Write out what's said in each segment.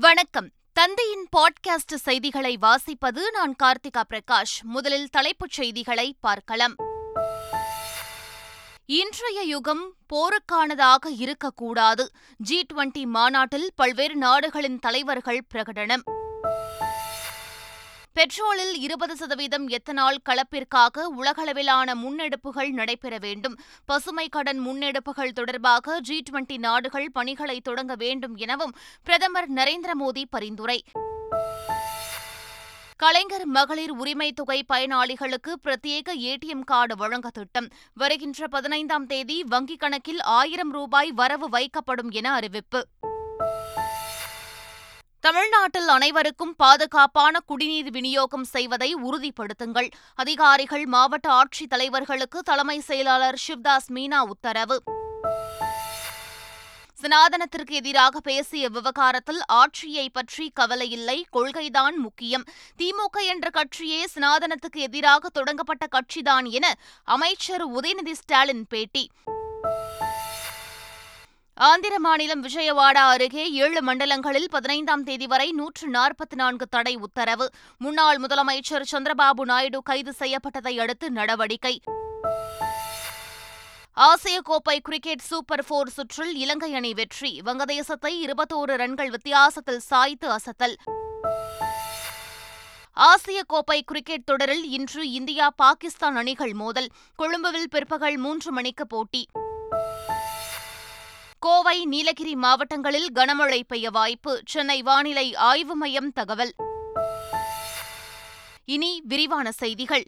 வணக்கம். தந்தையின் பாட்காஸ்ட் செய்திகளை வாசிப்பது நான் கார்த்திகா பிரகாஷ். முதலில் தலைப்புச் செய்திகளை பார்க்கலாம். இன்றைய யுகம் போருக்கானதாக இருக்கக்கூடாது. ஜி டுவெண்டி மாநாட்டில் பல்வேறு நாடுகளின் தலைவர்கள் பிரகடனம். பெட்ரோலில் இருபது சதவீதம் எத்தனால் கலப்பிற்காக உலகளவிலான முன்னெடுப்புகள் நடைபெற வேண்டும். பசுமை கடன் முன்னெடுப்புகள் தொடர்பாக ஜி டுவெண்டி நாடுகள் பணிகளை தொடங்க வேண்டும் எனவும் பிரதமர் நரேந்திர மோடி பரிந்துரை. கலைஞர் மகளிர் உரிமை தொகை பயனாளிகளுக்கு பிரத்யேக ஏடிஎம் கார்டு வழங்க திட்டம். வருகின்ற பதினைந்தாம் தேதி வங்கிக் கணக்கில் ஆயிரம் ரூபாய் வரவு வைக்கப்படும் என அறிவிப்பு. தமிழ்நாட்டில் அனைவருக்கும் பாதுகாப்பான குடிநீர் விநியோகம் செய்வதை உறுதிப்படுத்துங்கள். அதிகாரிகள் மாவட்ட ஆட்சித் தலைவர்களுக்கு தலைமை செயலாளர் சிவ்தாஸ் மீனா உத்தரவு. சனாதனத்திற்கு எதிராக பேசிய விவகாரத்தில் ஆட்சியை பற்றி கவலையில்லை கொள்கைதான் முக்கியம். திமுக என்ற கட்சியே சனாதனத்துக்கு எதிராக தொடங்கப்பட்ட கட்சிதான் என அமைச்சர் உதயநிதி ஸ்டாலின் பேட்டி. ஆந்திர மாநிலம் விஜயவாடா அருகே ஏழு மண்டலங்களில் பதினைந்தாம் தேதி வரை நூற்று நாற்பத்தி நான்கு தடை உத்தரவு. முன்னாள் முதலமைச்சர் சந்திரபாபு நாயுடு கைது செய்யப்பட்டதை அடுத்து நடவடிக்கை. ஆசிய கோப்பை கிரிக்கெட் சூப்பர் போர் சுற்றில் இலங்கை அணி வெற்றி. வங்கதேசத்தை இருபத்தோரு ரன்கள் வித்தியாசத்தில் சாய்த்து அசத்தல். ஆசிய கோப்பை கிரிக்கெட் தொடரில் இன்று இந்தியா பாகிஸ்தான் அணிகள் மோதல். கொழும்புவில் பிற்பகல் மூன்று மணிக்கு போட்டி. கோவை நீலகிரி மாவட்டங்களில் கனமழை பெய்ய வாய்ப்பு சென்னை வானிலை ஆய்வு மையம் தகவல். இனி விரிவான செய்திகள்.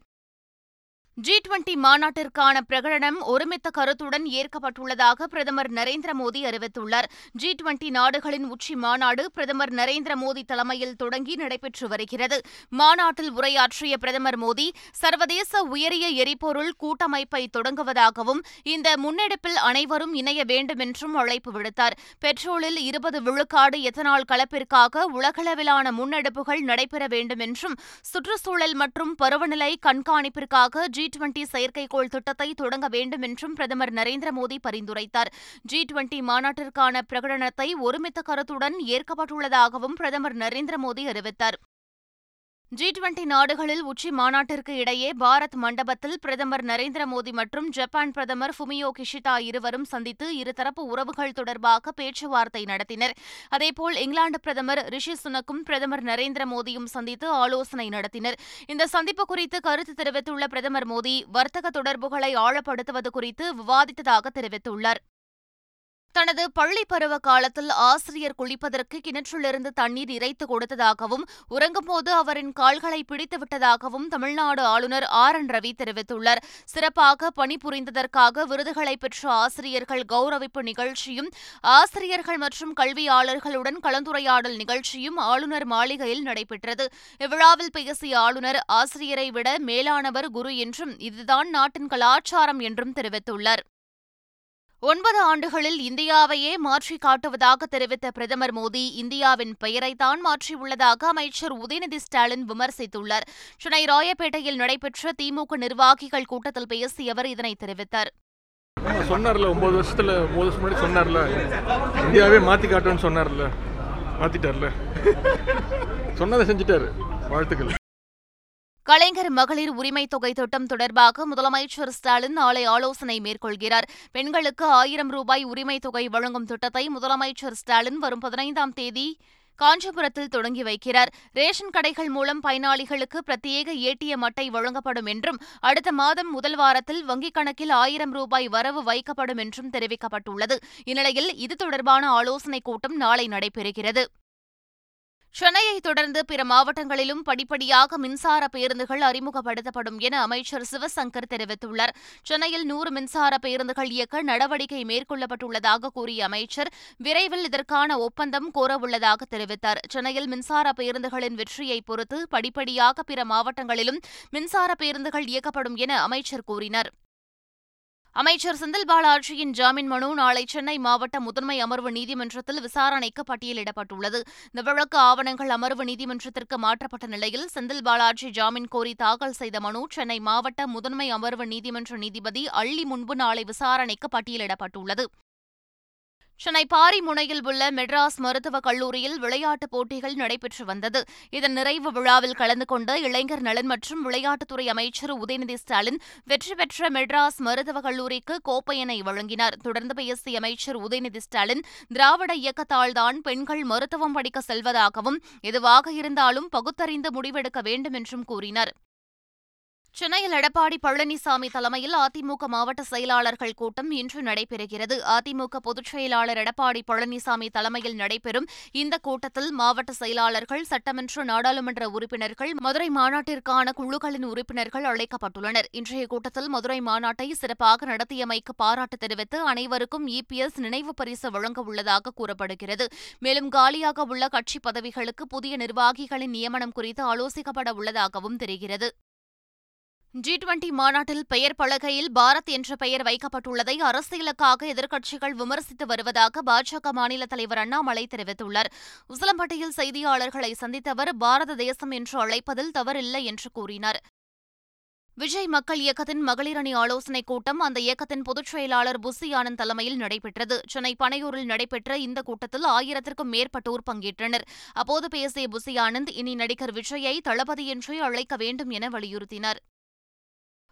ஜி டுவெண்டி மாநாட்டிற்கான பிரகடனம் ஒருமித்த கருத்துடன் ஏற்கப்பட்டுள்ளதாக பிரதமர் நரேந்திர மோடி அறிவித்துள்ளார். ஜி டுவெண்டி நாடுகளின் உச்சி மாநாடு பிரதமர் நரேந்திர மோடி தலைமையில் தொடங்கி நடைபெற்று வருகிறது. மாநாட்டில் உரையாற்றிய பிரதமர் மோடி சர்வதேச உயரிய எரிபொருள் கூட்டமைப்பை தொடங்குவதாகவும் இந்த முன்னெடுப்பில் அனைவரும் இணைய வேண்டும் என்றும் அழைப்பு விடுத்தார். பெட்ரோலில் இருபது விழுக்காடு எத்தனால் கலப்பிற்காக உலகளவிலான முன்னெடுப்புகள் நடைபெற வேண்டும் என்றும் சுற்றுச்சூழல் மற்றும் பருவநிலை கண்காணிப்பிற்காக ஜி டுவெண்டி செயற்கைக்கோள் திட்டத்தை தொடங்க வேண்டும் என்றும் பிரதமர் நரேந்திர மோடி பரிந்துரைத்தார். ஜி டுவெண்டி மாநாட்டிற்கான பிரகடனத்தை ஒருமித்த கருத்துடன் ஏற்கப்பட்டுள்ளதாகவும் பிரதமர் நரேந்திர மோடி அறிவித்தார். ஜி டுவெண்டி நாடுகளில் உச்சி மாநாட்டிற்கு இடையே பாரத் மண்டபத்தில் பிரதமர் நரேந்திர மோடி மற்றும் ஜப்பான் பிரதமர் ஃபுமியோ கிஷிதா இருவரும் சந்தித்து இருதரப்பு உறவுகள் தொடர்பாக பேச்சுவார்த்தை நடத்தினர். அதேபோல் இங்கிலாந்து பிரதமர் ரிஷி சுனக்கும் பிரதமர் நரேந்திர மோடியும் சந்தித்து ஆலோசனை நடத்தினர். இந்த சந்திப்பு குறித்து கருத்து தெரிவித்துள்ள பிரதமர் மோடி வர்த்தக தொடர்புகளை ஆழப்படுத்துவது குறித்து விவாதித்ததாக தெரிவித்துள்ளார். தனது பள்ளி பருவ காலத்தில் ஆசிரியர் குளிப்பதற்கு கிணற்றிலிருந்து தண்ணீர் இறைத்து கொடுத்ததாகவும் உறங்கும்போது அவரின் கால்களை பிடித்துவிட்டதாகவும் தமிழ்நாடு ஆளுநர் ஆர். என். ரவி தெரிவித்துள்ளார். சிறப்பாக பணிபுரிந்ததற்காக விருதுகளை பெற்ற ஆசிரியர்கள் கௌரவிப்பு நிகழ்ச்சியும் ஆசிரியர்கள் மற்றும் கல்வியாளர்களுடன் கலந்துரையாடல் நிகழ்ச்சியும் ஆளுநர் மாளிகையில் நடைபெற்றது. இவ்விழாவில் பேசிய ஆளுநர் ஆசிரியரை விட மேலானவர் குரு என்றும் இதுதான் நாட்டின் கலாச்சாரம் என்றும் தெரிவித்துள்ளார். ஒன்பது ஆண்டுகளில் இந்தியாவையே மாற்றி காட்டுவதாக தெரிவித்த பிரதமர் மோடி இந்தியாவின் பெயரைத்தான் மாற்றியுள்ளதாக அமைச்சர் உதயநிதி ஸ்டாலின் விமர்சித்துள்ளார். சென்னை ராயப்பேட்டையில் நடைபெற்ற திமுக நிர்வாகிகள் கூட்டத்தில் பேசிய அவர் இதனை தெரிவித்தார். சொன்னார்ல ஒன்பது வருஷத்துல ஒன்பது வருஷம் முன்னாடி சொன்னார்ல. இந்தியாவே மாத்தி காட்டுன்னு சொன்னார்ல. மாத்திட்டார்ல. சொன்னதை செஞ்சுட்டாரு. வாழ்த்துக்கள். கலைஞர் மகளிர் உரிமை தொகை திட்டம் தொடர்பாக முதலமைச்சர் ஸ்டாலின் நாளை ஆலோசனை மேற்கொள்கிறார். பெண்களுக்கு ஆயிரம் ரூபாய் உரிமை தொகை வழங்கும் திட்டத்தை முதலமைச்சர் ஸ்டாலின் வரும் பதினைந்தாம் தேதி காஞ்சிபுரத்தில் தொடங்கி வைக்கிறார். ரேஷன் கடைகள் மூலம் பயனாளிகளுக்கு பிரத்யேக ஏடிஎம் அட்டை வழங்கப்படும் என்றும் அடுத்த மாதம் முதல் வாரத்தில் வங்கிக் கணக்கில் ஆயிரம் ரூபாய் வரவு வைக்கப்படும் என்றும் தெரிவிக்கப்பட்டுள்ளது. இந்நிலையில் இது தொடர்பான ஆலோசனைக் கூட்டம் நாளை நடைபெறுகிறது. சென்னையை தொடர்ந்து பிற மாவட்டங்களிலும் படிப்படியாக மின்சார பேருந்துகள் அறிமுகப்படுத்தப்படும் என அமைச்சர் சிவசங்கர் தெரிவித்துள்ளார். சென்னையில் நூறு மின்சார பேருந்துகள் இயக்க நடவடிக்கை மேற்கொள்ளப்பட்டுள்ளதாக கூறிய அமைச்சர் விரைவில் இதற்கான ஒப்பந்தம் கோரவுள்ளதாக தெரிவித்தார். சென்னையில் மின்சார பேருந்துகளின் வெற்றியை பொறுத்து படிப்படியாக பிற மாவட்டங்களிலும் மின்சார பேருந்துகள் இயக்கப்படும் என அமைச்சர் கூறினார். அமைச்சர் செந்தில் பாலாஜியின் ஜாமீன் மனு நாளை சென்னை மாவட்ட முதன்மை அமர்வு நீதிமன்றத்தில் விசாரணைக்கு பட்டியலிடப்பட்டுள்ளது இந்த வழக்கு ஆவணங்கள் அமர்வு நீதிமன்றத்திற்கு மாற்றப்பட்ட நிலையில் செந்தில் பாலாஜி ஜாமீன் கோரி தாக்கல் செய்த மனு சென்னை மாவட்ட முதன்மை அமர்வு நீதிமன்ற நீதிபதி அள்ளி முன்பு நாளை விசாரணைக்கு பட்டியலிடப்பட்டுள்ளது. சென்னை பாரிமுனையில் உள்ள மெட்ராஸ் மருத்துவக் கல்லூரியில் விளையாட்டுப் போட்டிகள் நடைபெற்று வந்தது. இதன் நிறைவு விழாவில் கலந்து கொண்ட இளைஞர் நலன் மற்றும் விளையாட்டுத்துறை அமைச்சர் உதயநிதி ஸ்டாலின் வெற்றி பெற்ற மெட்ராஸ் மருத்துவக் கல்லூரிக்கு கோப்பையினை வழங்கினார். தொடர்ந்து பேசிய அமைச்சர் உதயநிதி ஸ்டாலின் திராவிட இயக்கத்தால்தான் பெண்கள் மருத்துவம் படிக்க செல்வதாகவும் எதுவாக இருந்தாலும் பகுத்தறிந்து முடிவெடுக்க வேண்டும் என்றும் கூறினார். சென்னையில் எடப்பாடி பழனிசாமி தலைமையில் அதிமுக மாவட்ட செயலாளர்கள் கூட்டம் இன்று நடைபெறுகிறது. அதிமுக பொதுச் செயலாளர் எடப்பாடி பழனிசாமி தலைமையில் நடைபெறும் இந்த கூட்டத்தில் மாவட்ட செயலாளர்கள் சட்டமன்ற நாடாளுமன்ற உறுப்பினர்கள் மதுரை மாநாட்டிற்கான குழுக்களின் உறுப்பினர்கள் அழைக்கப்பட்டுள்ளனர். இன்றைய கூட்டத்தில் மதுரை மாநாட்டை சிறப்பாக நடத்தியமைக்கு பாராட்டு தெரிவித்து அனைவருக்கும் இபிஎஸ் நினைவு பரிசு வழங்க உள்ளதாக கூறப்படுகிறது. மேலும் காலியாக உள்ள கட்சி பதவிகளுக்கு புதிய நிர்வாகிகளின் நியமனம் குறித்து ஆலோசிக்கப்பட உள்ளதாகவும் தெரிகிறது. ஜி டுவெண்டி மாநாட்டில் பெயர் பலகையில் பாரத் என்ற பெயர் வைக்கப்பட்டுள்ளதை அரசியலுக்காக எதிர்க்கட்சிகள் விமர்சித்து வருவதாக பாஜக மாநில தலைவர் அண்ணாமலை தெரிவித்துள்ளார். உசிலம்பட்டியில் செய்தியாளர்களை சந்தித்தவர் பாரத தேசம் என்று அழைப்பதில் தவறில்லை என்று கூறினார். விஜய் மக்கள் இயக்கத்தின் மகளிர் அணி ஆலோசனைக் கூட்டம் அந்த இயக்கத்தின் பொதுச் செயலாளர் புசி ஆனந்த் தலைமையில் நடைபெற்றது. சென்னை பனையூரில் நடைபெற்ற இந்த கூட்டத்தில் ஆயிரத்திற்கும் மேற்பட்டோர் பங்கேற்றனர். அப்போது பேசிய புசி ஆனந்த் இனி நடிகர் விஜயை தளபதி என்றே அழைக்க வேண்டும் என வலியுறுத்தினார்.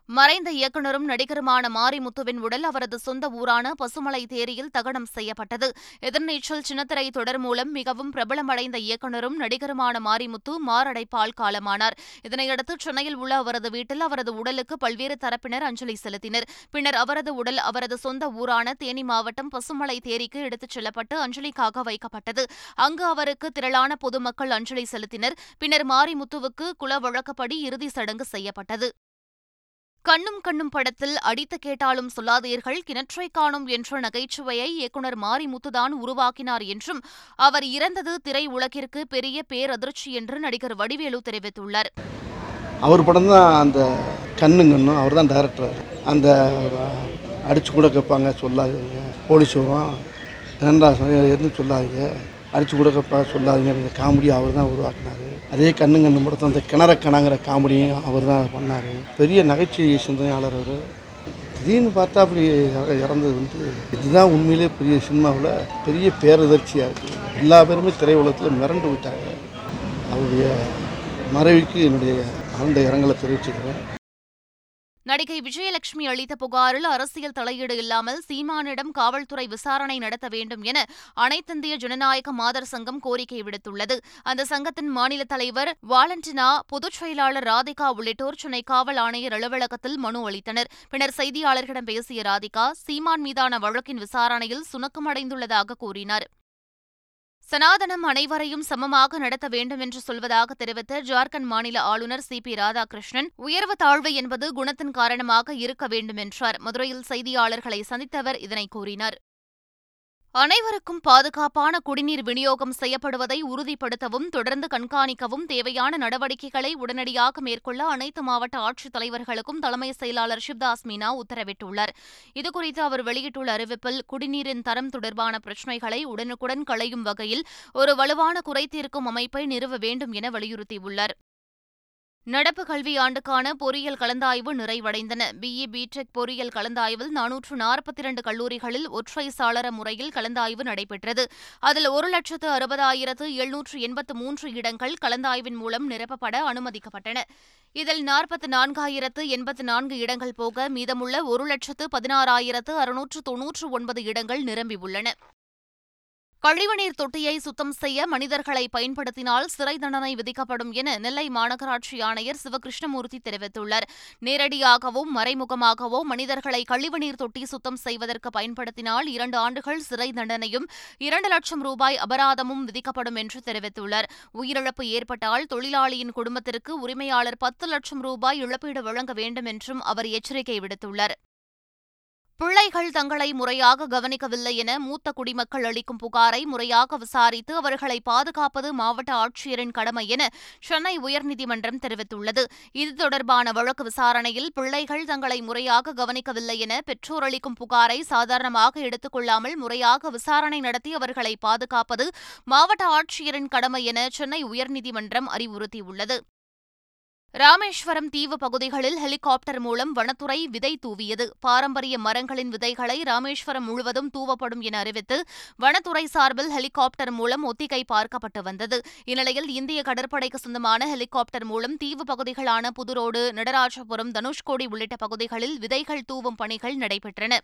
மறைந்த இயக்குநரும் நடிகருமான மாரிமுத்துவின் உடல் அவரது சொந்த ஊரான பசுமலை தேரியில் தகனம் செய்யப்பட்டது. எதிர்நீச்சல் சின்னத்திரை தொடர் மூலம் மிகவும் பிரபலமடைந்த இயக்குநரும் நடிகருமான மாரிமுத்து மாரடைப்பால் காலமானார். இதனையடுத்து சென்னையில் உள்ள அவரது வீட்டில் அவரது உடலுக்கு பல்வேறு தரப்பினர் அஞ்சலி செலுத்தினர். பின்னர் அவரது உடல் அவரது சொந்த ஊரான தேனி மாவட்டம் பசுமலை தேரிக்கு எடுத்துச் செல்லப்பட்டு அஞ்சலிக்காக வைக்கப்பட்டது. அங்கு அவருக்கு திரளான பொதுமக்கள் அஞ்சலி செலுத்தினர். பின்னர் மாரிமுத்துவுக்கு குல வழக்கப்படி இறுதி சடங்கு செய்யப்பட்டது. கண்ணும் கண்ணும் படத்தில் அடித்து கேட்டாலும் சொல்லாதீர்கள் கிணற்றை காணும் என்ற நகைச்சுவையை இயக்குநர் மாரிமுத்துதான் உருவாக்கினார் என்றும் அவர் இறந்தது திரை உலகிற்கு பெரிய பேரதிர்ச்சி என்று நடிகர் வடிவேலு தெரிவித்துள்ளார். அவர் படம் தான் அந்த கண்ணும் கண்ணும் அவர் தான் டைரக்டர் அந்த அடிச்சு கூட கேட்பாங்க சொல்லாதீங்க. போலீஸ் வரும். எதுவும் சொல்லாதீங்க. அரிச்சு கொடுக்கப்பா சொல்லாதீங்க இந்த காமெடி அவர் தான் உருவாக்கினார். அதே கண்ணு கண்ணு படத்தில் அந்த கிணற கணங்கிற காமெடியும் அவர் தான் பண்ணார். பெரிய நகைச்சுவை சிந்தனையாளர் அவர். திடீர்னு பார்த்தா அப்படி இறந்தது வந்து இதுதான் உண்மையிலே பெரிய சினிமாவில் பெரிய பேரதிர்ச்சியாக இருக்குது எல்லா பேருமே திரையுலகத்தில் மிரண்டு விட்டாங்க. அவருடைய மறைவுக்கு என்னுடைய ஆழ்ந்த இரங்கலை தெரிவிச்சுக்கிறேன். நடிகை விஜயலட்சுமி அளித்த புகாரில் அரசியல் தலையீடு இல்லாமல் சீமானிடம் காவல்துறை விசாரணை நடத்த வேண்டும் என அனைத்திந்திய ஜனநாயக மாதர் சங்கம் கோரிக்கை விடுத்துள்ளது. அந்த சங்கத்தின் மாநில தலைவர் வாலண்டினா பொதுச் செயலாளர் ராதிகா உள்ளிட்டோர் சென்னை காவல் ஆணையர் அலுவலகத்தில் மனு அளித்தனர். பின்னர் செய்தியாளர்களிடம் பேசிய ராதிகா சீமான் மீதான வழக்கின் விசாரணையில் சுணக்கமடைந்துள்ளதாக கூறினார். சனாதனம் அனைவரையும் சமமாக நடத்த வேண்டும் என்று சொல்வதாக தெரிவித்த ஜார்க்கண்ட் மாநில ஆளுநர் சி. பி. ராதாகிருஷ்ணன் உயர்வு தாழ்வு என்பது குணத்தின் காரணமாக இருக்க வேண்டும் என்றார். மதுரையில் செய்தியாளர்களை சந்தித்தவர் இதனை கூறினார். அனைவருக்கும் பாதுகாப்பான குடிநீர் விநியோகம் செய்யப்படுவதை உறுதிப்படுத்தவும் தொடர்ந்து கண்காணிக்கவும் தேவையான நடவடிக்கைகளை உடனடியாக மேற்கொள்ள அனைத்து மாவட்ட ஆட்சித் தலைவர்களுக்கும் தலைமை செயலாளர் சிவ்தாஸ் மீனா உத்தரவிட்டுள்ளார். இதுகுறித்து அவர் வெளியிட்டுள்ள அறிவிப்பில் குடிநீரின் தரம் தொடர்பான பிரச்சினைகளை உடனுக்குடன் களையும் வகையில் ஒரு வலுவான குறைதீர்க்கும் அமைப்பை நிறுவ வேண்டும் என வலியுறுத்தியுள்ளார். நடப்பு கல்வியாண்டுக்கான பொறியியல் கலந்தாய்வு நிறைவடைந்தன. பிஇ பிடெக் பொறியியல் கலந்தாய்வில் நானூற்று நாற்பத்தி இரண்டு கல்லூரிகளில் ஒற்றை சாளர முறையில் கலந்தாய்வு நடைபெற்றது. அதில் ஒரு லட்சத்து அறுபதாயிரத்து எழுநூற்று எண்பத்து மூன்று இடங்கள் கலந்தாய்வின் மூலம் நிரப்பப்பட அனுமதிக்கப்பட்டன. இதில் நாற்பத்து நான்காயிரத்து எண்பத்து நான்கு இடங்கள் போக மீதமுள்ள ஒரு லட்சத்து பதினாறாயிரத்து அறுநூற்று தொன்னூற்று ஒன்பது இடங்கள் நிரம்பியுள்ளன. கழிவுநீர் தொட்டியை சுத்தம் செய்ய மனிதர்களை பயன்படுத்தினால் சிறை தண்டனை விதிக்கப்படும் என நெல்லை மாநகராட்சி ஆணையர் சிவகிருஷ்ணமூர்த்தி தெரிவித்துள்ளார். நேரடியாகவோ மறைமுகமாகவோ மனிதர்களை கழிவுநீர் தொட்டி சுத்தம் செய்வதற்கு பயன்படுத்தினால் இரண்டு ஆண்டுகள் சிறை தண்டனையும் இரண்டு லட்சம் ரூபாய் அபராதமும் விதிக்கப்படும் என்று தெரிவித்துள்ளார். உயிரிழப்பு ஏற்பட்டால் தொழிலாளியின் குடும்பத்திற்கு உரிமையாளர் பத்து லட்சம் ரூபாய் இழப்பீடு வழங்க வேண்டும் என்றும் அவர் எச்சரிக்கை விடுத்துள்ளார். பிள்ளைகள் தங்களை முறையாக கவனிக்கவில்லை என மூத்த குடிமக்கள் அளிக்கும் புகாரை முறையாக விசாரித்து அவர்களை பாதுகாப்பது மாவட்ட ஆட்சியரின் கடமை என சென்னை உயர்நீதிமன்றம் தெரிவித்துள்ளது. இது தொடர்பான வழக்கு விசாரணையில் பிள்ளைகள் தங்களை முறையாக கவனிக்கவில்லை என பெற்றோர் அளிக்கும் புகாரை சாதாரணமாக எடுத்துக் கொள்ளாமல் முறையாக விசாரணை நடத்தி அவர்களை பாதுகாப்பது மாவட்ட ஆட்சியரின் கடமை என சென்னை உயர்நீதிமன்றம் அறிவுறுத்தியுள்ளது. ராமேஸ்வரம் தீவு பகுதிகளில் ஹெலிகாப்டர் மூலம் வனத்துறை விதை தூவியது. பாரம்பரிய மரங்களின் விதைகளை ராமேஸ்வரம் முழுவதும் தூவப்படும் என அறிவித்து வனத்துறை சார்பில் ஹெலிகாப்டர் மூலம் ஒத்திகை பார்க்கப்பட்டு வந்தது. இந்நிலையில் இந்திய கடற்படைக்கு சொந்தமான ஹெலிகாப்டர் மூலம் தீவு பகுதிகளான புதுரோடு நடராஜபுரம் தனுஷ்கோடி உள்ளிட்ட பகுதிகளில் விதைகள் தூவும் பணிகள் நடைபெற்றன.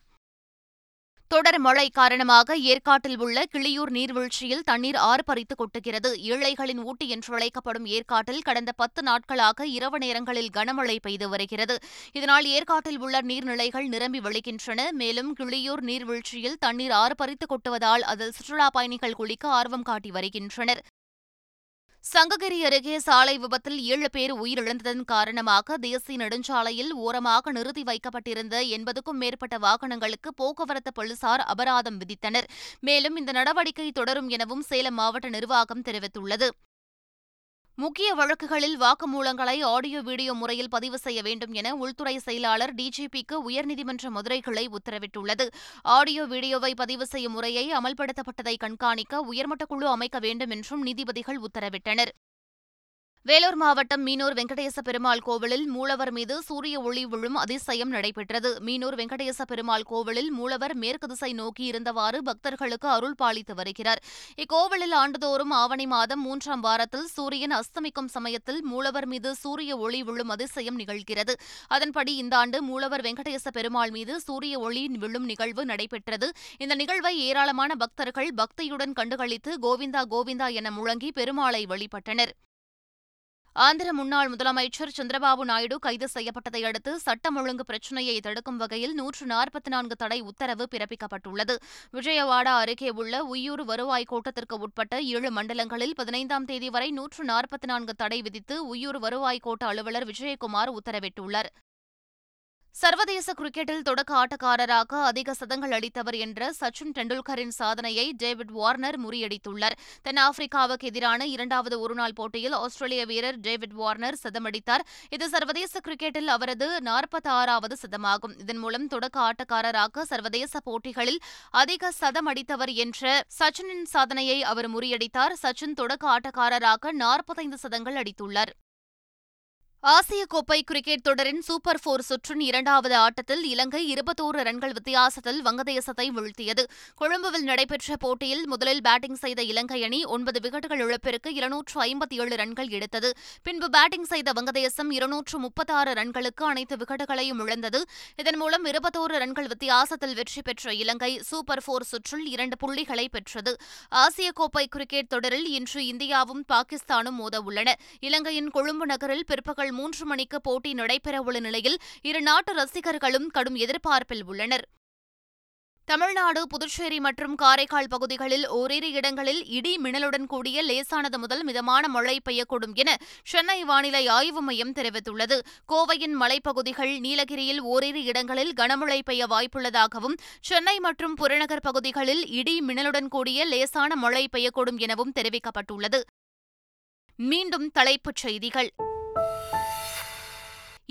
தொடர் மழை காரணமாக ஏற்காட்டில் உள்ள கிளியூர் நீர்வீழ்ச்சியில் தண்ணீர் ஆர்ப்பரித்து கொட்டுகிறது. ஏழைகளின் ஊட்டி என்று அழைக்கப்படும் ஏற்காட்டில் கடந்த பத்து நாட்களாக இரவு நேரங்களில் கனமழை பெய்து வருகிறது. இதனால் ஏற்காட்டில் உள்ள நீர்நிலைகள் நிரம்பி வழிகின்றன. மேலும் கிளியூர் நீர்வீழ்ச்சியில் தண்ணீர் ஆர்ப்பரித்து கொட்டுவதால் அதில் சுற்றுலாப் பயணிகள் குளிக்க ஆர்வம் காட்டி வருகின்றனர். சங்ககிரி அருகே சாலை விபத்தில் ஏழு பேர் உயிரிழந்ததன் காரணமாக தேசிய நெடுஞ்சாலையில் ஓரமாக நிறுத்தி வைக்கப்பட்டிருந்த எண்பதுக்கும் மேற்பட்ட வாகனங்களுக்கு போக்குவரத்து போலீசார் அபராதம் விதித்தனர். மேலும் இந்த நடவடிக்கை தொடரும் எனவும் சேலம் மாவட்ட நிர்வாகம் தெரிவித்துள்ளது. முக்கிய வழக்குகளில் வாக்குமூலங்களை ஆடியோ வீடியோ முறையில் பதிவு செய்ய வேண்டும் என உள்துறை செயலாளர் டிஜிபிக்கு உயர்நீதிமன்ற மதுரை கிளை உத்தரவிட்டுள்ளது. ஆடியோ வீடியோவை பதிவு செய்யும் முறையை அமல்படுத்தப்பட்டதை கண்காணிக்க உயர்மட்ட குழு அமைக்க வேண்டும் என்றும் நீதிபதிகள் உத்தரவிட்டனர். வேலூர் மாவட்டம் மீனூர் வெங்கடேச பெருமாள் கோவிலில் மூலவர் மீது சூரிய ஒளி விழும் அதிசயம் நடைபெற்றது. மீனூர் வெங்கடேச பெருமாள் கோவிலில் மூலவர் மேற்கு திசை நோக்கி இருந்தவாறு பக்தர்களுக்கு அருள் பாலித்து வருகிறார். இக்கோவிலில் ஆண்டுதோறும் ஆவணி மாதம் மூன்றாம் வாரத்தில் சூரியன் அஸ்தமிக்கும் சமயத்தில் மூலவர் மீது சூரிய ஒளி விழும் அதிசயம் நிகழ்கிறது. அதன்படி இந்த ஆண்டு மூலவர் வெங்கடேச பெருமாள் மீது சூரிய ஒளி விழும் நிகழ்வு நடைபெற்றது. இந்த நிகழ்வை ஏராளமான பக்தர்கள் பக்தியுடன் கண்டுகளித்து கோவிந்தா கோவிந்தா என முழங்கி பெருமாளை வழிபட்டனர். ஆந்திர முன்னாள் முதலமைச்சர் சந்திரபாபு நாயுடு கைது செய்யப்பட்டதை அடுத்து சட்டம் ஒழுங்கு பிரச்சினையை தடுக்கும் வகையில் நூற்று நாற்பத்தி நான்கு தடை உத்தரவு பிறப்பிக்கப்பட்டுள்ளது. விஜயவாடா அருகே உள்ள உய்யூர் வருவாய் கோட்டத்திற்கு உட்பட்ட ஏழு மண்டலங்களில் பதினைந்தாம் தேதி வரை நூற்று நாற்பத்தி நான்கு தடை விதித்து உய்யூர் வருவாய் கோட்ட அலுவலர் விஜயகுமார் உத்தரவிட்டுள்ளார். சர்வதேச கிரிக்கெட்டில் தொடக்க ஆட்டக்காரராக அதிக சதங்கள் அடித்தவர் என்ற சச்சின் டெண்டுல்கரின் சாதனையை டேவிட் வார்னர் முறியடித்துள்ளார். தென்னாப்பிரிக்காவுக்கு எதிரான இரண்டாவது ஒருநாள் போட்டியில் ஆஸ்திரேலிய வீரர் டேவிட் வார்னர் சதமடித்தார். இது சர்வதேச கிரிக்கெட்டில் அவரது நாற்பத்தி ஆறாவது சதமாகும். இதன் மூலம் தொடக்க ஆட்டக்காரராக சர்வதேச போட்டிகளில் அதிக சதம் அடித்தவர் என்ற சச்சினின் சாதனையை அவர் முறியடித்தார். சச்சின் தொடக்க ஆட்டக்காரராக நாற்பத்தைந்து சதங்கள் அடித்துள்ளார். ஆசிய கோப்பை கிரிக்கெட் தொடரின் சூப்பர் போர் சுற்றின் இரண்டாவது ஆட்டத்தில் இலங்கை இருபத்தோரு ரன்கள் வித்தியாசத்தில் வங்கதேசத்தை வீழ்த்தியது. கொழும்புவில் நடைபெற்ற போட்டியில் முதலில் பேட்டிங் செய்த இலங்கை அணி ஒன்பது விக்கெட்டுகள் இழப்பிற்கு இருநூற்று ஐம்பத்தி ஏழு ரன்கள் எடுத்தது. பின்பு பேட்டிங் செய்த வங்கதேசம் இருநூற்று முப்பத்தாறு ரன்களுக்கு அனைத்து விக்கெட்டுகளையும் இழந்தது. இதன் மூலம் இருபத்தோரு ரன்கள் வித்தியாசத்தில் வெற்றி பெற்ற இலங்கை சூப்பர் போர் சுற்றில் இரண்டு புள்ளிகளை பெற்றது. ஆசிய கோப்பை கிரிக்கெட் தொடரில் இன்று இந்தியாவும் பாகிஸ்தானும் மோத உள்ளன இலங்கையின் கொழும்பு நகரில் பிற்பகல் மூன்று மணிக்கு போட்டி நடைபெறவுள்ள நிலையில் இரு நாட்டு ரசிகர்களும் கடும் எதிர்பார்ப்பில் உள்ளனர். தமிழ்நாடு புதுச்சேரி மற்றும் காரைக்கால் பகுதிகளில் ஓரிரு இடங்களில் இடி மின்னலுடன் கூடிய லேசானது முதல் மிதமான மழை பெய்யக்கூடும் என சென்னை வானிலை ஆய்வு மையம் தெரிவித்துள்ளது. கோவையின் மலைப்பகுதிகள் நீலகிரியில் ஓரிரு இடங்களில் கனமழை பெய்ய வாய்ப்புள்ளதாகவும் சென்னை மற்றும் புறநகர் பகுதிகளில் இடி மின்னலுடன் கூடிய லேசான மழை பெய்யக்கூடும் எனவும் தெரிவிக்கப்பட்டுள்ளது. மீண்டும் தலைப்புச் செய்திகள்.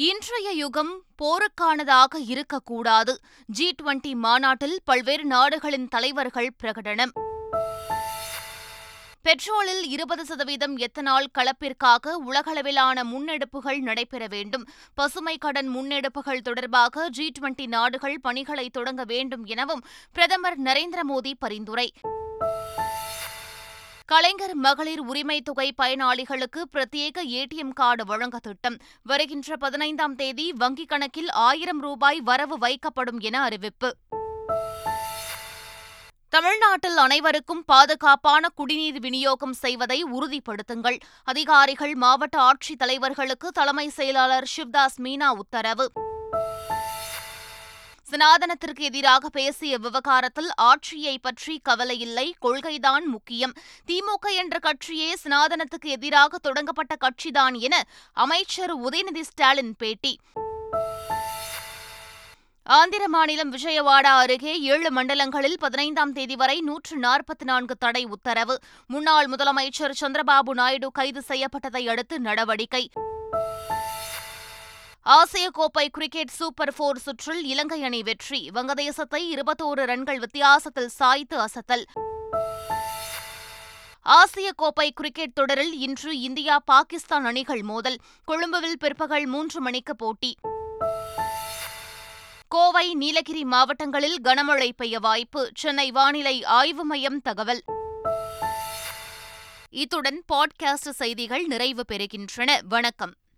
இன்றைய யுகம் போருக்கானதாக இருக்கக்கூடாது. ஜி டுவெண்டி மாநாட்டில் பல்வேறு நாடுகளின் தலைவர்கள் பிரகடனம். பெட்ரோலில் இருபது சதவீதம் எத்தனால் கலப்பிற்காக உலகளவிலான முன்னெடுப்புகள் நடைபெற வேண்டும். பசுமை கடன் முன்னெடுப்புகள் தொடர்பாக ஜி டுவெண்டி நாடுகள் பணிகளை தொடங்க வேண்டும் எனவும் பிரதமர் நரேந்திர மோடி பரிந்துரை. கலைஞர் மகளிர் உரிமை தொகை பயனாளிகளுக்கு பிரத்யேக ஏடிஎம் கார்டு வழங்க திட்டம். வருகின்ற பதினைந்தாம் தேதி வங்கிக் கணக்கில் ஆயிரம் ரூபாய் வரவு வைக்கப்படும் என அறிவிப்பு. தமிழ்நாட்டில் அனைவருக்கும் பாதுகாப்பான குடிநீர் விநியோகம் செய்வதை உறுதிப்படுத்துங்கள். அதிகாரிகள் மாவட்ட ஆட்சித் தலைவர்களுக்கு தலைமை செயலாளர் சிவ்தாஸ் மீனா உத்தரவு. சனாதனத்திற்கு எதிராக பேசிய விவகாரத்தில் ஆட்சியை பற்றி கவலையில்லை கொள்கைதான் முக்கியம். திமுக என்ற கட்சியே சனாதனத்துக்கு எதிராக தொடங்கப்பட்ட கட்சிதான் என அமைச்சர் உதயநிதி ஸ்டாலின் பேட்டி. ஆந்திர மாநிலம் விஜயவாடா அருகே ஏழு மண்டலங்களில் பதினைந்தாம் தேதி வரை நூற்று நாற்பத்தி நான்கு தடை உத்தரவு. முன்னாள் முதலமைச்சர் சந்திரபாபு நாயுடு கைது செய்யப்பட்டதை அடுத்து நடவடிக்கை. ஆசிய கோப்பை கிரிக்கெட் சூப்பர் போர் சுற்றில் இலங்கை அணி வெற்றி. வங்கதேசத்தை இருபத்தோரு ரன்கள் வித்தியாசத்தில் சாய்த்து அசத்தல். ஆசிய கோப்பை கிரிக்கெட் தொடரில் இன்று இந்தியா பாகிஸ்தான் அணிகள் மோதல். கொழும்புவில் பிற்பகல் மூன்று மணிக்கு போட்டி. கோவை நீலகிரி மாவட்டங்களில் கனமழை பெய்ய வாய்ப்பு. சென்னை வானிலை ஆய்வு மையம் தகவல். இத்துடன் பாட்காஸ்ட் செய்திகள் நிறைவு பெறுகின்றன. வணக்கம்.